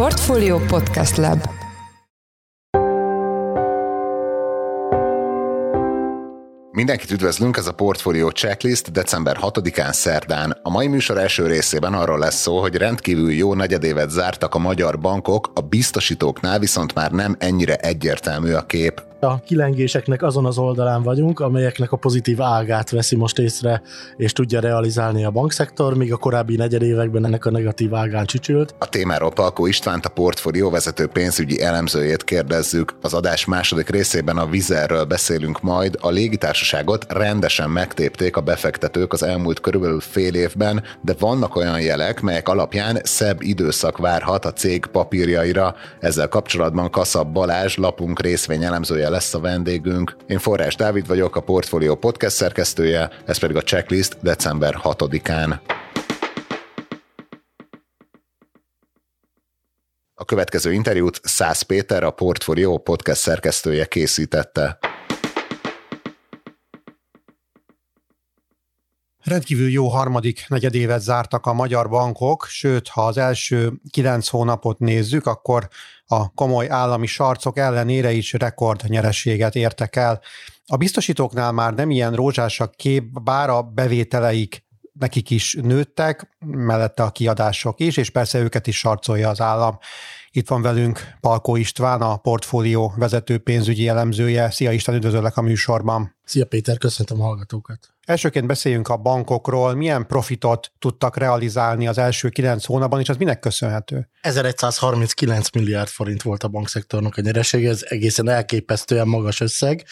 Portfolio Podcast Lab Mindenkit üdvözlünk, ez a Portfolio Checklist december 6-án szerdán. A mai műsor első részében arról lesz szó, hogy rendkívül jó negyedévet zártak a magyar bankok, a biztosítóknál viszont már nem ennyire egyértelmű a kép. A kilengéseknek azon az oldalán vagyunk, amelyeknek a pozitív ágát veszi most észre, és tudja realizálni a bankszektor, míg a korábbi negyedévekben ennek a negatív ágán csücsült. A témáról Palkó Istvánt, a portfólió vezető pénzügyi elemzőjét kérdezzük. Az adás második részében a Vizerről beszélünk majd. A légitársaságot rendesen megtépték a befektetők az elmúlt körülbelül fél évben, de vannak olyan jelek, melyek alapján szebb időszak várhat a cég papírjaira. Ezzel kapcsolatban Kaszab Balázs, lapunk részvény elemzője lesz a vendégünk. Én Forrás Dávid vagyok, a Portfolio podcast szerkesztője, ez pedig a checklist december 6-án. A következő interjút Szász Péter, a Portfolio podcast szerkesztője készítette. Rendkívül jó harmadik negyedévet zártak a magyar bankok, sőt, ha az első kilenc hónapot nézzük, akkor a komoly állami sarcok ellenére is rekord nyerességet értek el. A biztosítóknál már nem ilyen rózsás a kép, bár a bevételeik nekik is nőttek, mellette a kiadások is, és persze őket is sarcolja az állam. Itt van velünk Palkó István, a portfólió vezető pénzügyi elemzője. Szia Isten, üdvözöllek a műsorban. Szia Péter, köszöntöm a hallgatókat. Elsőként beszéljünk a bankokról, milyen profitot tudtak realizálni az első kilenc hónapban, és az minek köszönhető? 1139 milliárd forint volt a bankszektornak a nyeresége, ez egészen elképesztően magas összeg.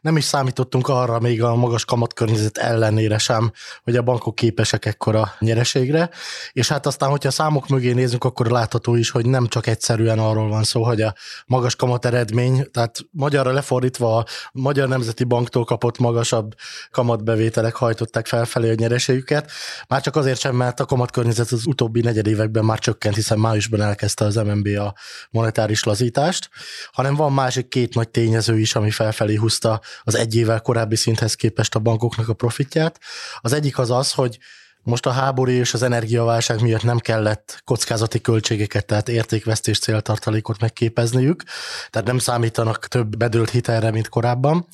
Nem is számítottunk arra még a magas kamatkörnyezet ellenére sem, hogy a bankok képesek ekkora nyereségre, és hát aztán, hogyha a számok mögé nézünk, akkor látható is, hogy nem csak egyszerűen arról van szó, hogy a magas kamat eredmény, tehát magyarra lefordítva a Magyar Nemzeti Banktól kapott magasabb kamatbevétel hitelek hajtották felfelé a nyereségüket, már csak azért sem, mert a kamatkörnyezet az utóbbi negyedévekben már csökkent, hiszen májusban elkezdte az MNB a monetáris lazítást, hanem van másik két nagy tényező is, ami felfelé húzta az egy évvel korábbi szinthez képest a bankoknak a profitját. Az egyik az az, hogy most a háború és az energiaválság miatt nem kellett kockázati költségeket, tehát értékvesztés céltartalékot megképezniük, tehát nem számítanak több bedőlt hitelre, mint korábban.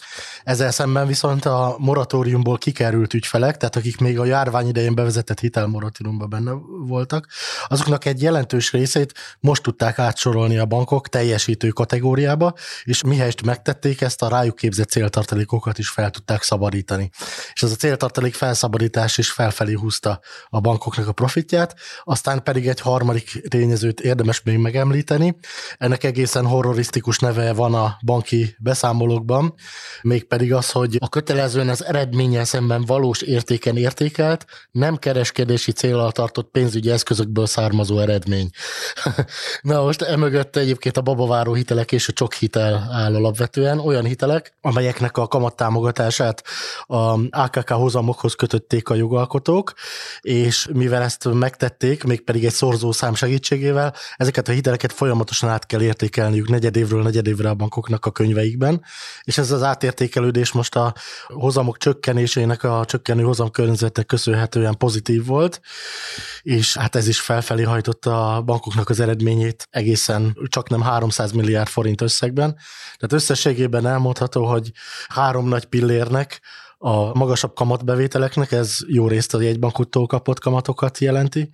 Ezzel szemben viszont a moratóriumból kikerült ügyfelek, tehát akik még a járvány idején bevezetett hitelmoratóriumban benne voltak, azoknak egy jelentős részét most tudták átsorolni a bankok teljesítő kategóriába, és mihelyest megtették ezt, a rájuk képzett céltartalékokat is fel tudták szabadítani. És ez a céltartalék felszabadítás is felfelé húzta húzta a bankoknak a profitját, aztán pedig egy harmadik tényezőt érdemes még megemlíteni. Ennek egészen horrorisztikus neve van a banki beszámolókban, mégpedig az, hogy a kötelezően az eredménnyel szemben valós értéken értékelt, nem kereskedési célral tartott pénzügyi eszközökből származó eredmény. Na most emögött egyébként a babaváró hitelek és a csok hitel áll alapvetően, olyan hitelek, amelyeknek a kamattámogatását a AKK hozamokhoz kötötték a jogalkotók, és mivel ezt megtették, mégpedig egy szorzószám segítségével, ezeket a hiteleket folyamatosan át kell értékelniük negyedévről negyedévre a bankoknak a könyveikben, és ez az átértékelődés most a hozamok csökkenésének, a csökkenő hozam környezetek köszönhetően pozitív volt, és hát ez is felfelé hajtotta a bankoknak az eredményét egészen csak nem 300 milliárd forint összegben. Tehát összességében elmondható, hogy három nagy pillérnek a magasabb kamatbevételeknek, ez jó részt a jegybankottól kapott kamatokat jelenti,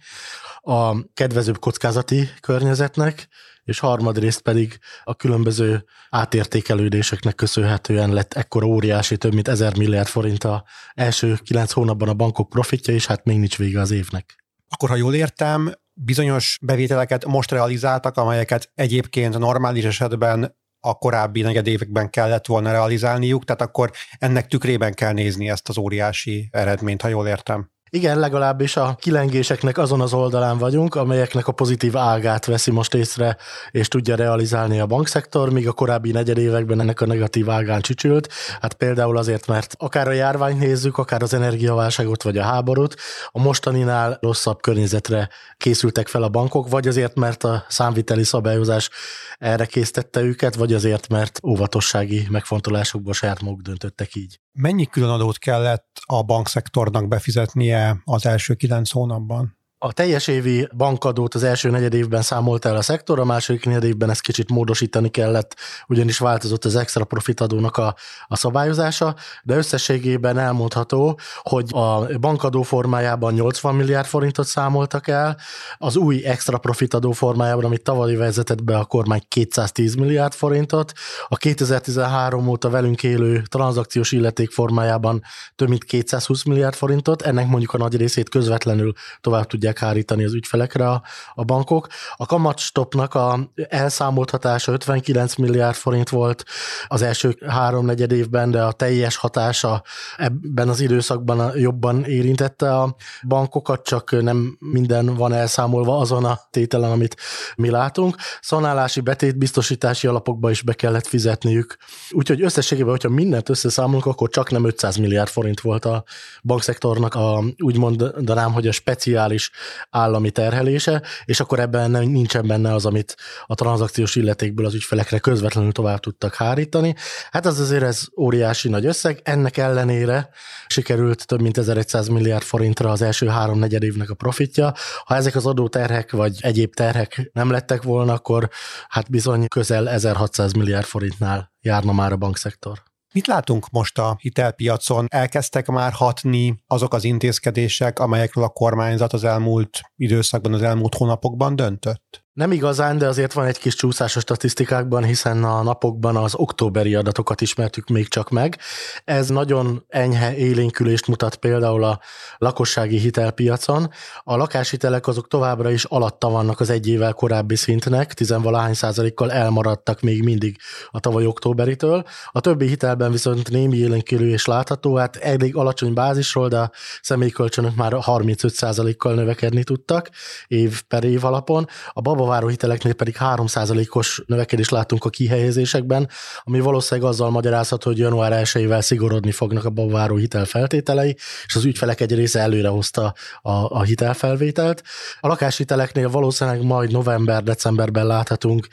a kedvezőbb kockázati környezetnek, és harmadrészt pedig a különböző átértékelődéseknek köszönhetően lett ekkora óriási, több mint ezer milliárd forint a első kilenc hónapban a bankok profitja, és hát még nincs vége az évnek. Akkor, ha jól értem, bizonyos bevételeket most realizáltak, amelyeket egyébként normális esetben a korábbi negyedévekben kellett volna realizálniuk, tehát akkor ennek tükrében kell nézni ezt az óriási eredményt, ha jól értem. Igen, legalábbis a kilengéseknek azon az oldalán vagyunk, amelyeknek a pozitív ágát veszi most észre, és tudja realizálni a bankszektor, míg a korábbi negyedévekben ennek a negatív ágán csücsült. Hát például azért, mert akár a járványt nézzük, akár az energiaválságot vagy a háborút, a mostaninál rosszabb környezetre készültek fel a bankok, vagy azért, mert a számviteli szabályozás erre késztette őket, vagy azért, mert óvatossági megfontolásokból saját maguk döntöttek így. Mennyi különadót kellett a bankszektornak befizetnie az első kilenc hónapban? A teljes évi bankadót az első negyed évben számolt el a szektor, a második negyed évben ezt kicsit módosítani kellett, ugyanis változott az extra profit adónak a, a szabályozása, de összességében elmondható, hogy a bankadó formájában 80 milliárd forintot számoltak el, az új extra profit adó formájában, amit tavaly vezetett be a kormány 210 milliárd forintot, a 2013 óta velünk élő tranzakciós illeték formájában több mint 220 milliárd forintot, ennek mondjuk a nagy részét közvetlenül tovább tudják tudják hárítani az ügyfelekre a, a bankok. A kamatstopnak a elszámolthatása 59 milliárd forint volt az első három negyed évben, de a teljes hatása ebben az időszakban jobban érintette a bankokat, csak nem minden van elszámolva azon a tételen, amit mi látunk. Szanálási betét biztosítási alapokba is be kellett fizetniük. Úgyhogy összességében, hogyha mindent összeszámolunk, akkor csak nem 500 milliárd forint volt a bankszektornak a, úgy mondanám, hogy a speciális állami terhelése, és akkor ebben nem, nincsen benne az, amit a tranzakciós illetékből az ügyfelekre közvetlenül tovább tudtak hárítani. Hát az azért ez óriási nagy összeg, ennek ellenére sikerült több mint 1100 milliárd forintra az első három negyed évnek a profitja. Ha ezek az adóterhek vagy egyéb terhek nem lettek volna, akkor hát bizony közel 1600 milliárd forintnál járna már a bankszektor. Mit látunk most a hitelpiacon? Elkezdtek már hatni azok az intézkedések, amelyekről a kormányzat az elmúlt időszakban, az elmúlt hónapokban döntött? Nem igazán, de azért van egy kis csúszás a statisztikákban, hiszen a napokban az októberi adatokat ismertük még csak meg. Ez nagyon enyhe élénkülést mutat például a lakossági hitelpiacon. A lakáshitelek azok továbbra is alatta vannak az egy évvel korábbi szintnek, tizenvalahány százalékkal elmaradtak még mindig a tavaly októberitől. A többi hitelben viszont némi élénkülés látható, hát elég alacsony bázisról, de a személykölcsönök már 35 százalékkal növekedni tudtak év per év alapon. A baba babaváró hiteleknél pedig 3%-os növekedést látunk a kihelyezésekben, ami valószínűleg azzal magyarázható, hogy január 1-ével szigorodni fognak a babaváró hitel feltételei, és az ügyfelek egy része előre hozta a, a hitelfelvételt. A lakáshiteleknél valószínűleg majd november-decemberben láthatunk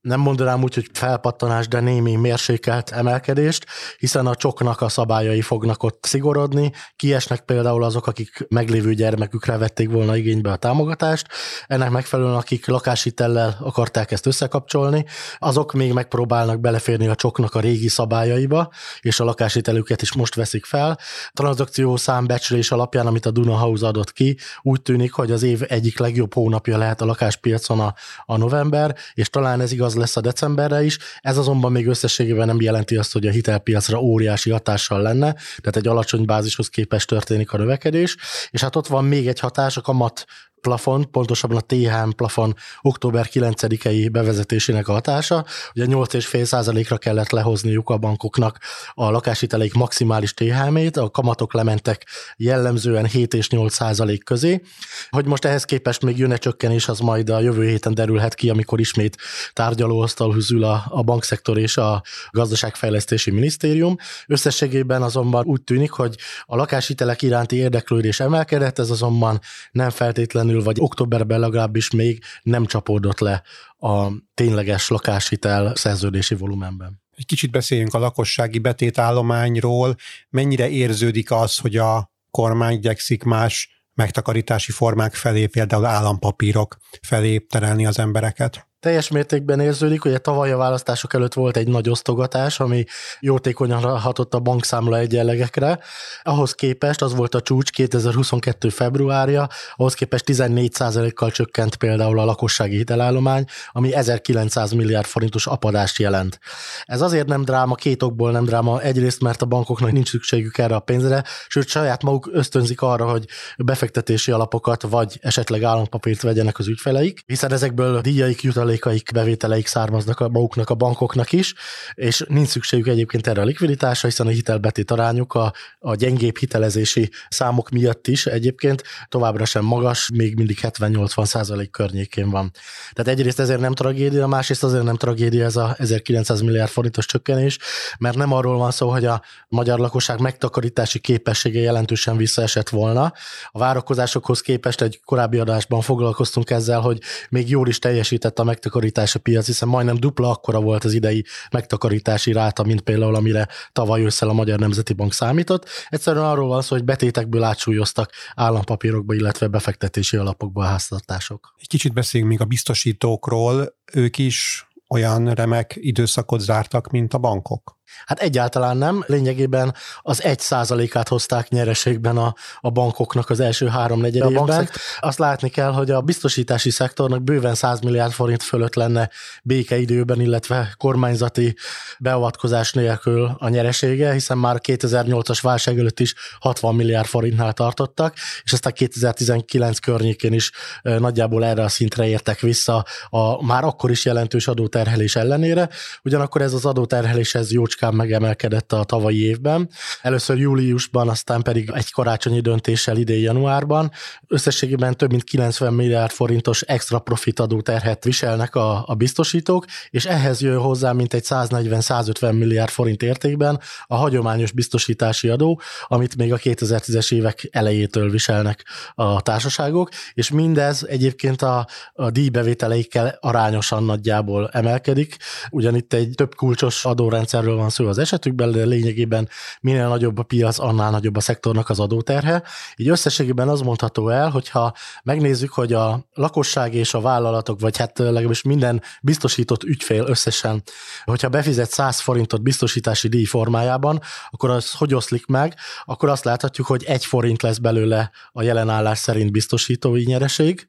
nem mondanám úgy, hogy felpattanás, de némi mérsékelt emelkedést, hiszen a csoknak a szabályai fognak ott szigorodni, kiesnek például azok, akik meglévő gyermekükre vették volna igénybe a támogatást, ennek megfelelően akik lakáshitellel akarták ezt összekapcsolni, azok még megpróbálnak beleférni a csoknak a régi szabályaiba, és a lakáshitelüket is most veszik fel. Transzakció számbecslés alapján, amit a Duna House adott ki, úgy tűnik, hogy az év egyik legjobb hónapja lehet a lakáspiacon a, a november, és talán ez igaz az lesz a decemberre is. Ez azonban még összességében nem jelenti azt, hogy a hitelpiacra óriási hatással lenne, tehát egy alacsony bázishoz képest történik a növekedés. És hát ott van még egy hatás, a kamat plafon, pontosabban a THM plafon október 9-i bevezetésének a hatása. Ugye 8,5%-ra kellett lehozniuk a bankoknak a lakáshiteleik maximális THM-ét, a kamatok lementek jellemzően 7 és 8 százalék közé. Hogy most ehhez képest még jön-e csökkenés, az majd a jövő héten derülhet ki, amikor ismét tárgyalóasztalhoz ül a, a bankszektor és a gazdaságfejlesztési minisztérium. Összességében azonban úgy tűnik, hogy a lakáshitelek iránti érdeklődés emelkedett, ez azonban nem feltétlenül közvetlenül, vagy októberben legalábbis még nem csapódott le a tényleges lakáshitel szerződési volumenben. Egy kicsit beszéljünk a lakossági betétállományról. Mennyire érződik az, hogy a kormány igyekszik más megtakarítási formák felé, például állampapírok felé terelni az embereket? Teljes mértékben érződik, hogy a tavaly a választások előtt volt egy nagy osztogatás, ami jótékonyan hatott a bankszámla egyenlegekre. Ahhoz képest, az volt a csúcs 2022. februárja, ahhoz képest 14%-kal csökkent például a lakossági hitelállomány, ami 1900 milliárd forintos apadást jelent. Ez azért nem dráma, két okból nem dráma. Egyrészt, mert a bankoknak nincs szükségük erre a pénzre, sőt saját maguk ösztönzik arra, hogy befektetési alapokat vagy esetleg állampapírt vegyenek az ügyfeleik, hiszen ezekből díjaik jut jutalékaik, bevételeik származnak a maguknak, a bankoknak is, és nincs szükségük egyébként erre a likviditásra, hiszen a hitelbetét arányuk a, a gyengébb hitelezési számok miatt is egyébként továbbra sem magas, még mindig 70-80 százalék környékén van. Tehát egyrészt ezért nem tragédia, másrészt azért nem tragédia ez a 1900 milliárd forintos csökkenés, mert nem arról van szó, hogy a magyar lakosság megtakarítási képessége jelentősen visszaesett volna. A várakozásokhoz képest egy korábbi adásban foglalkoztunk ezzel, hogy még jól is teljesített a meg megtakarítási piac, hiszen majdnem dupla akkora volt az idei megtakarítási ráta, mint például amire tavaly ősszel a Magyar Nemzeti Bank számított. Egyszerűen arról van szó, hogy betétekből átsúlyoztak állampapírokba, illetve befektetési alapokba a háztartások. Egy kicsit beszéljünk még a biztosítókról. Ők is olyan remek időszakot zártak, mint a bankok? Hát egyáltalán nem. Lényegében az egy százalékát hozták nyereségben a, a bankoknak az első három negyed évben. Azt látni kell, hogy a biztosítási szektornak bőven 100 milliárd forint fölött lenne békeidőben, illetve kormányzati beavatkozás nélkül a nyeresége, hiszen már 2008-as válság előtt is 60 milliárd forintnál tartottak, és aztán 2019 környékén is nagyjából erre a szintre értek vissza a már akkor is jelentős adóterhelés ellenére. Ugyanakkor ez az adóterhelés ez jócska jócskán megemelkedett a tavalyi évben. Először júliusban, aztán pedig egy karácsonyi döntéssel idén januárban. Összességében több mint 90 milliárd forintos extra profit adó terhet viselnek a, a biztosítók, és ehhez jön hozzá mint egy 140-150 milliárd forint értékben a hagyományos biztosítási adó, amit még a 2010-es évek elejétől viselnek a társaságok, és mindez egyébként a, a díjbevételeikkel arányosan nagyjából emelkedik. Ugyan itt egy több kulcsos adórendszerről van szó az esetükben, de lényegében minél nagyobb a piac, annál nagyobb a szektornak az adóterhe. Így összességében az mondható el, hogyha megnézzük, hogy a lakosság és a vállalatok, vagy hát legalábbis minden biztosított ügyfél összesen, hogyha befizet 100 forintot biztosítási díj formájában, akkor az hogy oszlik meg, akkor azt láthatjuk, hogy egy forint lesz belőle a jelenállás szerint biztosítói nyereség,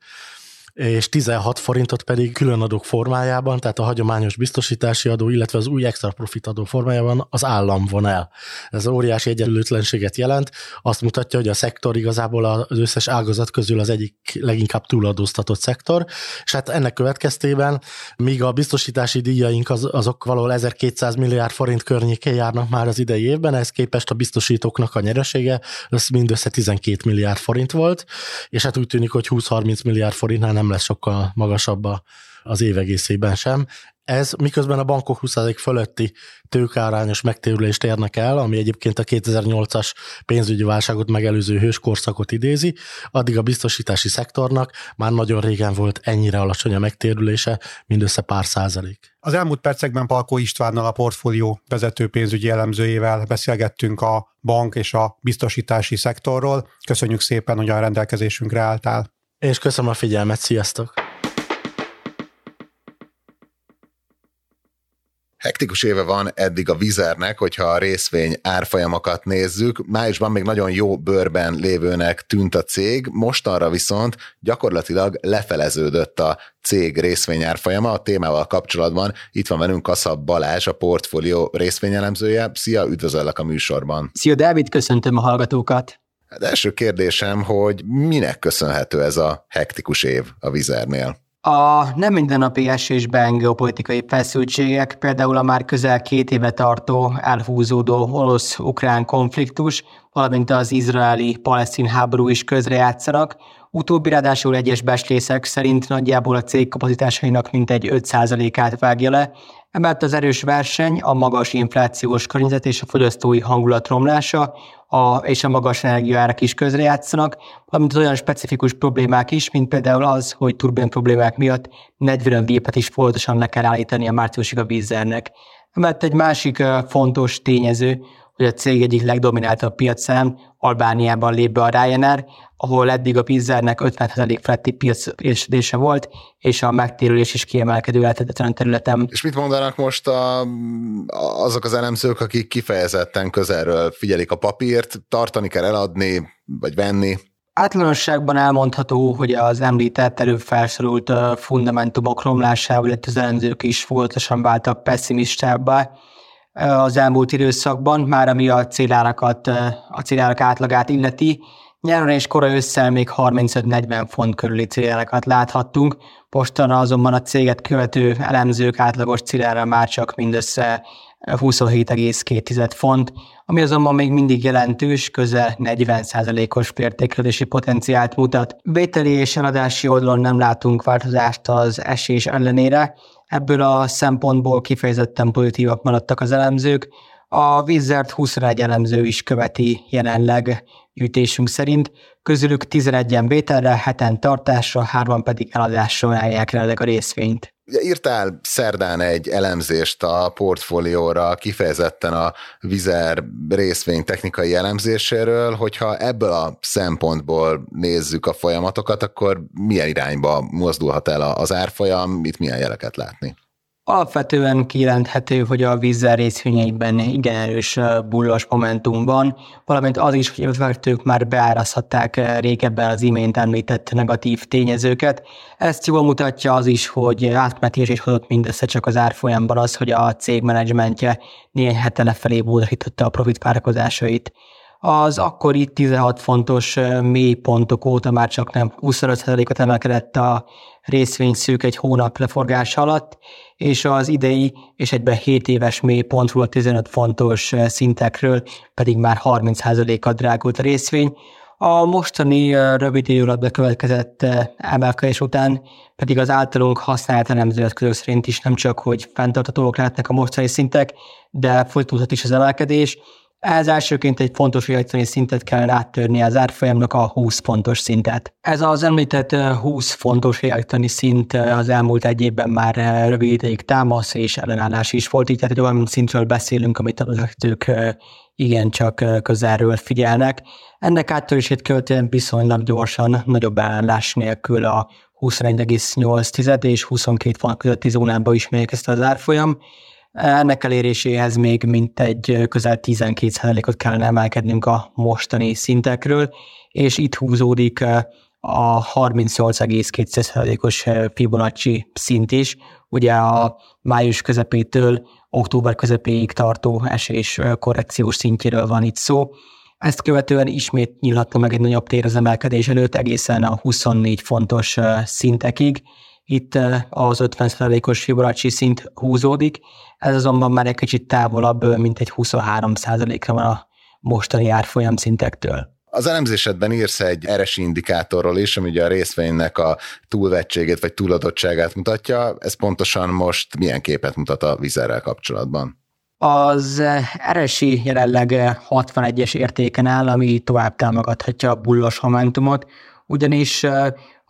és 16 forintot pedig különadók formájában, tehát a hagyományos biztosítási adó, illetve az új extra profit adó formájában az állam von el. Ez óriási egyenlőtlenséget jelent, azt mutatja, hogy a szektor igazából az összes ágazat közül az egyik leginkább túladóztatott szektor, és hát ennek következtében, míg a biztosítási díjaink az, azok valahol 1200 milliárd forint környékén járnak már az idei évben, ez képest a biztosítóknak a nyeresége az mindössze 12 milliárd forint volt, és hát úgy tűnik, hogy 20-30 milliárd forintnál nem lesz sokkal magasabb az év egészében sem. Ez miközben a bankok 20 fölötti tőkárányos megtérülést érnek el, ami egyébként a 2008-as pénzügyi válságot megelőző hőskorszakot idézi, addig a biztosítási szektornak már nagyon régen volt ennyire alacsony a megtérülése, mindössze pár százalék. Az elmúlt percekben Palkó Istvánnal a portfólió vezető pénzügyi elemzőjével beszélgettünk a bank és a biztosítási szektorról. Köszönjük szépen, hogy a rendelkezésünkre álltál. És köszönöm a figyelmet, sziasztok! Hektikus éve van eddig a vizernek, hogyha a részvény árfolyamokat nézzük. Májusban még nagyon jó bőrben lévőnek tűnt a cég, mostanra viszont gyakorlatilag lefeleződött a cég részvény árfolyama. A témával kapcsolatban itt van velünk Kaszab Balázs, a portfólió részvényelemzője. Szia, üdvözöllek a műsorban. Szia, Dávid, köszöntöm a hallgatókat. Hát első kérdésem, hogy minek köszönhető ez a hektikus év a vizernél? A nem mindennapi esésben geopolitikai feszültségek, például a már közel két éve tartó, elhúzódó orosz-ukrán konfliktus, valamint az izraeli-palesztin háború is közrejátszanak, Utóbbi ráadásul egyes beslészek szerint nagyjából a cég kapacitásainak mintegy 5%-át vágja le, emellett az erős verseny, a magas inflációs környezet és a fogyasztói hangulat romlása a, és a magas energiaárak is közrejátszanak, valamint az olyan specifikus problémák is, mint például az, hogy turbin problémák miatt 40 gépet is folyamatosan le kell állítani a márciusig a vízernek. Emellett egy másik fontos tényező, hogy a cég egyik legdomináltabb piacán, Albániában lép be a Ryanair, ahol eddig a Pizzernek 50% feletti piacésedése volt, és a megtérülés is kiemelkedő lehetetlen területen. És mit mondanak most a, azok az elemzők, akik kifejezetten közelről figyelik a papírt, tartani kell eladni, vagy venni? Általánosságban elmondható, hogy az említett előbb felsorolt fundamentumok romlásával, illetve az elemzők is folyamatosan váltak pessimistábbá, az elmúlt időszakban, már ami a célárakat, a célárak átlagát illeti. Nyáron és kora ősszel még 35-40 font körüli célárakat láthattunk, mostanra azonban a céget követő elemzők átlagos célára már csak mindössze 27,2 font, ami azonban még mindig jelentős, közel 40%-os értékelési potenciált mutat. Vételi és eladási oldalon nem látunk változást az esés ellenére, Ebből a szempontból kifejezetten pozitívak maradtak az elemzők. A Wizard 21 elemző is követi jelenleg gyűjtésünk szerint, közülük 11-en vételre, heten tartásra, hárman pedig eladásra állják jelenleg a részvényt. Írtál szerdán egy elemzést a portfólióra, kifejezetten a Vizer részvény technikai elemzéséről, hogyha ebből a szempontból nézzük a folyamatokat, akkor milyen irányba mozdulhat el az árfolyam, itt milyen jeleket látni? Alapvetően kijelenthető, hogy a vízzel részvényeiben igen erős bullos momentum van, valamint az is, hogy befektetők már beárazhatták régebben az imént említett negatív tényezőket. Ezt jól mutatja az is, hogy átmetését hozott mindössze csak az árfolyamban az, hogy a cég menedzsmentje néhány hete lefelé módosította a profit várakozásait az akkori 16 fontos mély pontok óta már csak nem 25%-ot emelkedett a részvény szűk egy hónap leforgása alatt, és az idei és egyben 7 éves mély pontról 15 fontos szintekről pedig már 30%-kal drágult a részvény. A mostani rövid idő alatt bekövetkezett emelkedés után pedig az általunk használt elemzőeszközök szerint is nem csak, hogy fenntartatóak lehetnek a mostani szintek, de folytatódhat is az emelkedés, ez elsőként egy fontos reakciós szintet kell áttörni az árfolyamnak a 20 fontos szintet. Ez az említett 20 fontos reakciós szint az elmúlt egy évben már rövid ideig támasz és ellenállás is volt, így tehát egy olyan szintről beszélünk, amit a vezetők igencsak közelről figyelnek. Ennek áttörését követően viszonylag gyorsan, nagyobb ellenállás nélkül a 21,8 és 22 font közötti zónába is ezt az árfolyam, ennek eléréséhez még mintegy közel 12%-ot kellene emelkednünk a mostani szintekről, és itt húzódik a 38,2%-os Fibonacci szint is. Ugye a május közepétől október közepéig tartó esés korrekciós szintjéről van itt szó. Ezt követően ismét nyílhatna meg egy nagyobb tér az emelkedés előtt egészen a 24 fontos szintekig. Itt az 50%-os Fibonacci szint húzódik, ez azonban már egy kicsit távolabb, mint egy 23 ra van a mostani árfolyam szintektől. Az elemzésedben írsz egy eresi indikátorról is, ami ugye a részvénynek a túlvettségét vagy túladottságát mutatja. Ez pontosan most milyen képet mutat a vizerrel kapcsolatban? Az RSI jelenleg 61-es értéken áll, ami tovább támogathatja a bullos momentumot, ugyanis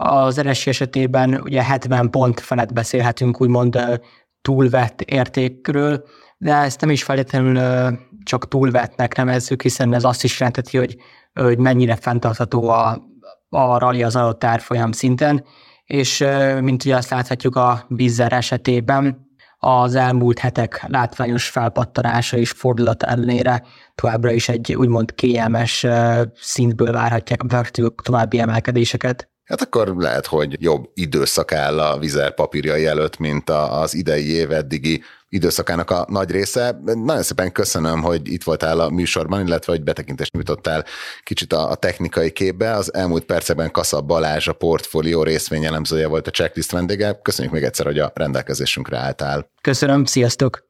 az RSI esetében ugye 70 pont felett beszélhetünk úgymond túlvett értékről, de ezt nem is feltétlenül csak túlvetnek nevezzük, hiszen ez azt is jelenteti, hogy, hogy mennyire fenntartható a, a rally az adott árfolyam szinten, és mint ugye azt láthatjuk a Bizzer esetében, az elmúlt hetek látványos felpattanása és fordulat ellenére továbbra is egy úgymond kényelmes szintből várhatják a további emelkedéseket. Hát akkor lehet, hogy jobb időszak áll a vizer papírjai előtt, mint az idei év eddigi időszakának a nagy része. Nagyon szépen köszönöm, hogy itt voltál a műsorban, illetve hogy betekintést nyújtottál kicsit a, a technikai képbe. Az elmúlt percekben Kassa Balázs, a portfólió részvényelemzője volt a checklist vendége. Köszönjük még egyszer, hogy a rendelkezésünkre álltál. Köszönöm, sziasztok!